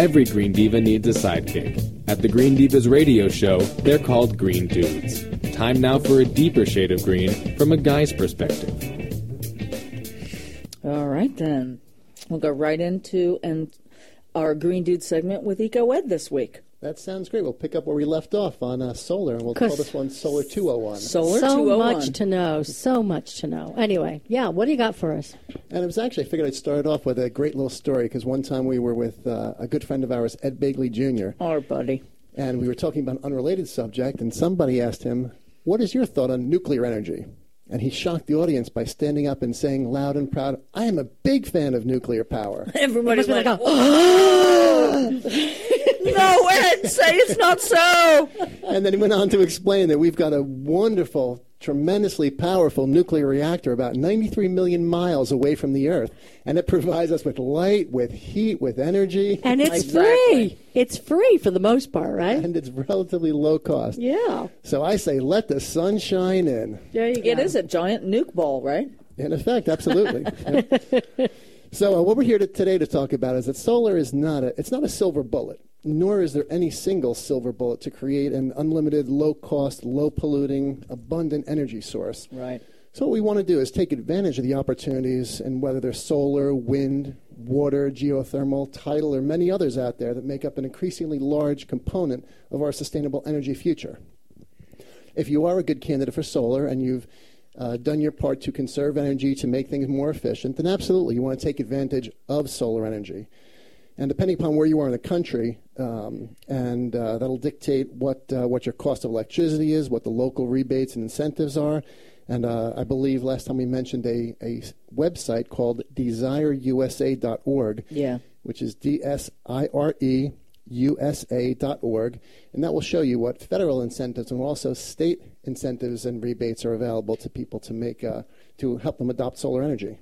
Every Green Diva needs a sidekick. At the Green Divas radio show, they're called Green Dudes. Time now for a deeper shade of green from a guy's perspective. All right, then. We'll go right into and our Green Dude segment with EcoEd this week. That sounds great. We'll pick up where we left off on uh, solar, and we'll call this one Solar 201. Solar so 201. much to know. So much to know. Anyway, yeah, what do you got for us? And it was actually, I figured I'd start off with a great little story because one time we were with uh, a good friend of ours, Ed Begley Jr., Our buddy. and we were talking about an unrelated subject, and somebody asked him, What is your thought on nuclear energy? And he shocked the audience by standing up and saying loud and proud, I am a big fan of nuclear power. Everybody's Must like, like, oh, no, Ed, say it's not so. and then he went on to explain that we've got a wonderful, tremendously powerful nuclear reactor about 93 million miles away from the Earth, and it provides us with light, with heat, with energy, and it's Exactly. free. It's free for the most part, right? and it's relatively low cost. Yeah. So I say, let the sun shine in. There you It is a giant nuke ball, right? In effect, absolutely. Yeah. So uh, what we're here to, today to talk about is that solar is not a it's not a silver bullet, nor is there any single silver bullet to create an unlimited, low cost, low polluting, abundant energy source. Right. So what we want to do is take advantage of the opportunities, and whether they're solar, wind, water, geothermal, tidal, or many others out there that make up an increasingly large component of our sustainable energy future. If you are a good candidate for solar and you've uh, done your part to conserve energy to make things more efficient, then absolutely you want to take advantage of solar energy. And depending upon where you are in the country, um, and uh, that'll dictate what uh, what your cost of electricity is, what the local rebates and incentives are. And uh, I believe last time we mentioned a, a website called dsireusa.org, Yeah. which is D S I R E U S A.org, and that will show you what federal incentives and also state incentives and rebates are available to people to make uh, to help them adopt solar energy.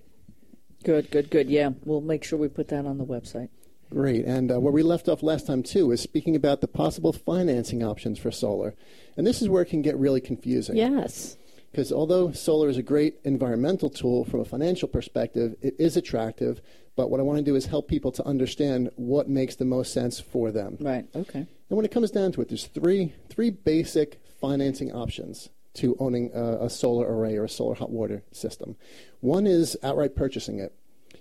Good, good, good. Yeah, we'll make sure we put that on the website. Great. And uh, where we left off last time, too, is speaking about the possible financing options for solar. And this is where it can get really confusing. Yes. Because although solar is a great environmental tool from a financial perspective, it is attractive. But what I want to do is help people to understand what makes the most sense for them. Right. Okay. And when it comes down to it, there's three, three basic financing options to owning a, a solar array or a solar hot water system. One is outright purchasing it.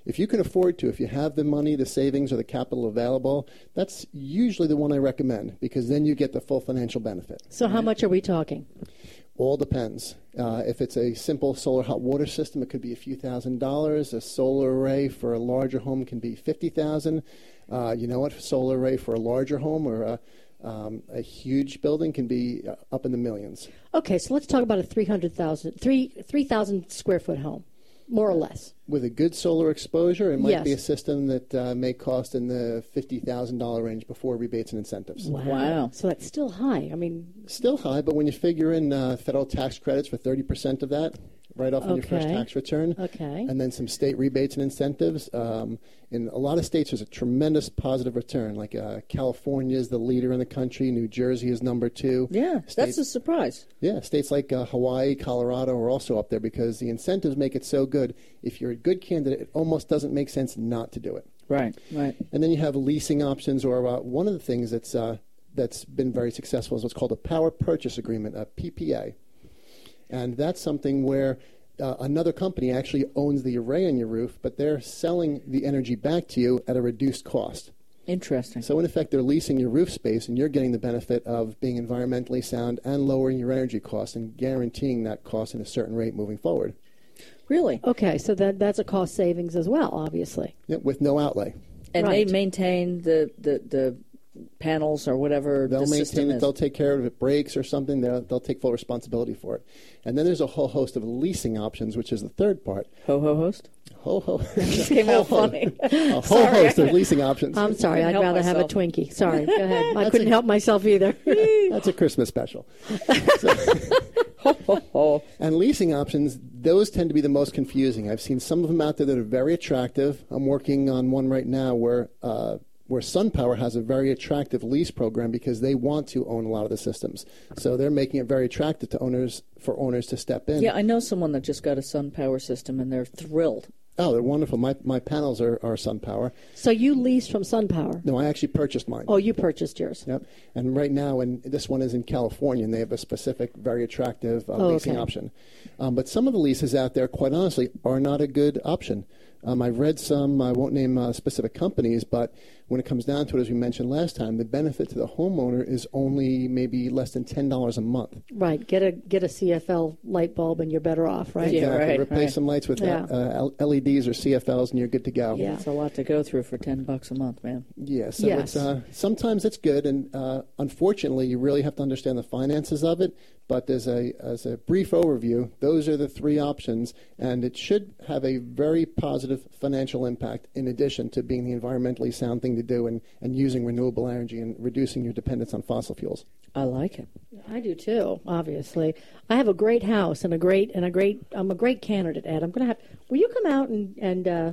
If you can afford to, if you have the money, the savings, or the capital available, that's usually the one I recommend because then you get the full financial benefit. So how much are we talking? All depends. Uh, if it's a simple solar hot water system, it could be a few thousand dollars. A solar array for a larger home can be fifty thousand. Uh, you know what? Solar array for a larger home or a, um, a huge building can be uh, up in the millions. Okay, so let's talk about a 300,000 3 3,000 square foot home, more or less. With a good solar exposure, it might Yes. be a system that uh, may cost in the fifty thousand dollar range before rebates and incentives. Wow. So that's still high. I mean, Still high, but when you figure in uh, federal tax credits for thirty percent of that, right off on your first tax return, Okay. and then some state rebates and incentives. Um, in a lot of states, there's a tremendous positive return. Like uh, California is the leader in the country. New Jersey is number two. Yeah, States, that's a surprise. yeah, states like uh, Hawaii, Colorado are also up there because the incentives make it so good. If you're a good candidate, it almost doesn't make sense not to do it. Right. Right. And then you have leasing options, or uh, one of the things that's uh, that's been very successful is what's called a power purchase agreement, a PPA, and that's something where uh, another company actually owns the array on your roof, but they're selling the energy back to you at a reduced cost. Interesting. So in effect, they're leasing your roof space, and you're getting the benefit of being environmentally sound and lowering your energy costs and guaranteeing that cost at a certain rate moving forward. Really? okay, so that that's a cost savings as well, obviously. Yep, with no outlay. And Right. they maintain the, the, the panels or whatever They'll the maintain system it. is. They'll take care of it. If it breaks or something, they'll, they'll take full responsibility for it. And then there's a whole host of leasing options, which is the third part. Ho ho host. Ho ho. Just came out funny. a whole host of leasing options. I'm sorry, I'd help rather have a. Twinkie. Sorry, go ahead. I couldn't a- help myself either. That's a Christmas special. ho ho ho. And leasing options, those tend to be the most confusing. I've seen some of them out there that are very attractive. I'm working on one right now where uh, where SunPower has a very attractive lease program because they want to own a lot of the systems. So they're making it very attractive to owners for owners to step in. Yeah, I know someone that just got a SunPower system and they're thrilled. Oh, they're wonderful. My my panels are, are SunPower. So you lease from SunPower. No, I actually purchased mine. Oh, you purchased yours. Yep. And right now, and this one is in California, and they have a specific, very attractive uh, Oh, leasing okay. option. Um, but some of the leases out there, quite honestly, are not a good option. Um, I've read some, I won't name uh, specific companies, but when it comes down to it, as we mentioned last time, the benefit to the homeowner is only maybe less than $10 a month. Right. Get a get a CFL light bulb and you're better off, right? Yeah, Exactly. right, Replace right. some lights with Yeah. uh, LEDs or CFLs, and you're good to go. Yeah. It's a lot to go through for ten bucks a month, man. Yeah, so Yes. it's, uh, sometimes it's good, and uh, unfortunately, you really have to understand the finances of it. But as a as a brief overview, those are the three options, and it should have a very positive financial impact. In addition to being the environmentally sound thing to do, and, and using renewable energy and reducing your dependence on fossil fuels. I like it. I do too. Obviously, I have a great house and a great and a great. I'm a great candidate, Ed. I'm going to have. Will you come out and and uh,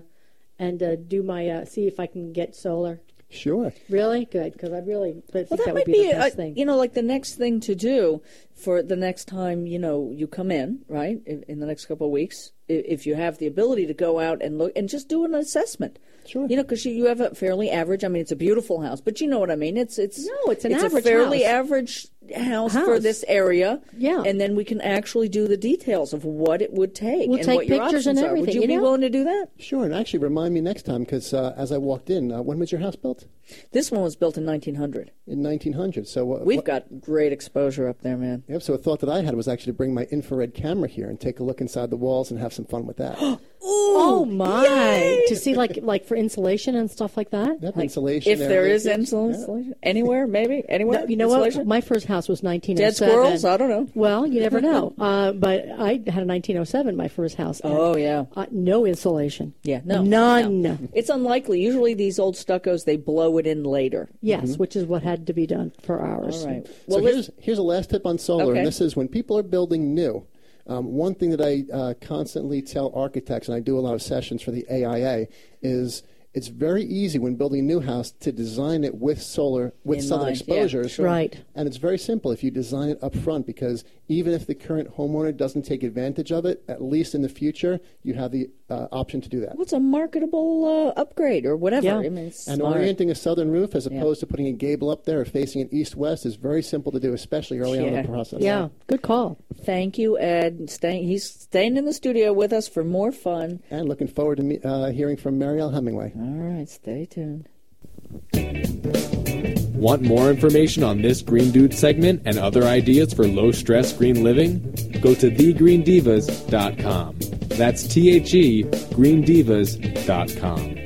and uh, do my uh, see if I can get solar? Sure. Really good because I really I think Well, that, that, would might be, be, the best thing. you know, like the next thing to do for the next time you know you come in, right? In, in the next couple of weeks, i- if you have the ability to go out and look and just do an assessment. Sure. You know, because you, you have a fairly average. I mean, it's a beautiful house, but you know what I mean. It's it's No, it's an a average fairly house. average house, for this area. Yeah. and then we can actually do the details of what it would take We'll and take what your pictures options and are. Would you, you be know? willing to do that? Sure, and actually remind me next time because uh, as I walked in, uh, when was your house built? This one was built in 1900. In 1900. So uh, We've what- got great exposure up there, man. Yep, so a thought that I had was actually to bring my infrared camera here and take a look inside the walls and have some fun with that. oh my! To see like like for insulation and stuff like that. Yep, Like, insulation. If there is air leakage. insulation anywhere, maybe anywhere. No, you know insulation? what? My first house was 1907. Dead squirrels? I don't know. Well, you never know. uh, but I had a 1907, my first house. Oh, yeah. Uh, no insulation. Yeah, no, None. no. It's unlikely. Usually, these old stuccos they blow it in later. Yes, which is what had to be done for ours. All right. Well, let's- here's here's a last tip on solar, Okay. and this is when people are building new. Um, one thing that I uh, constantly tell architects, and I do a lot of sessions for the AIA, is it's very easy when building a new house to design it with solar, with In southern mind, yeah, exposures. sure. Right. And it's very simple if you design it up front because even if the current homeowner doesn't take advantage of it, at least in the future, you have the uh, option to do that. what's a marketable uh, upgrade or whatever? Yeah. I mean, it's And smart. orienting a southern roof as Yeah. opposed to putting a gable up there or facing it east west is very simple to do, especially early on in the process. Yeah, good call. Thank you, Ed. Staying, he's staying in the studio with us for more fun. And looking forward to me, uh, hearing from Mariel Hemingway. All right, stay tuned. Want more information on this Green Dude segment and other ideas for low stress green living? Go to thegreendivas.com. That's T H E greendivas.com.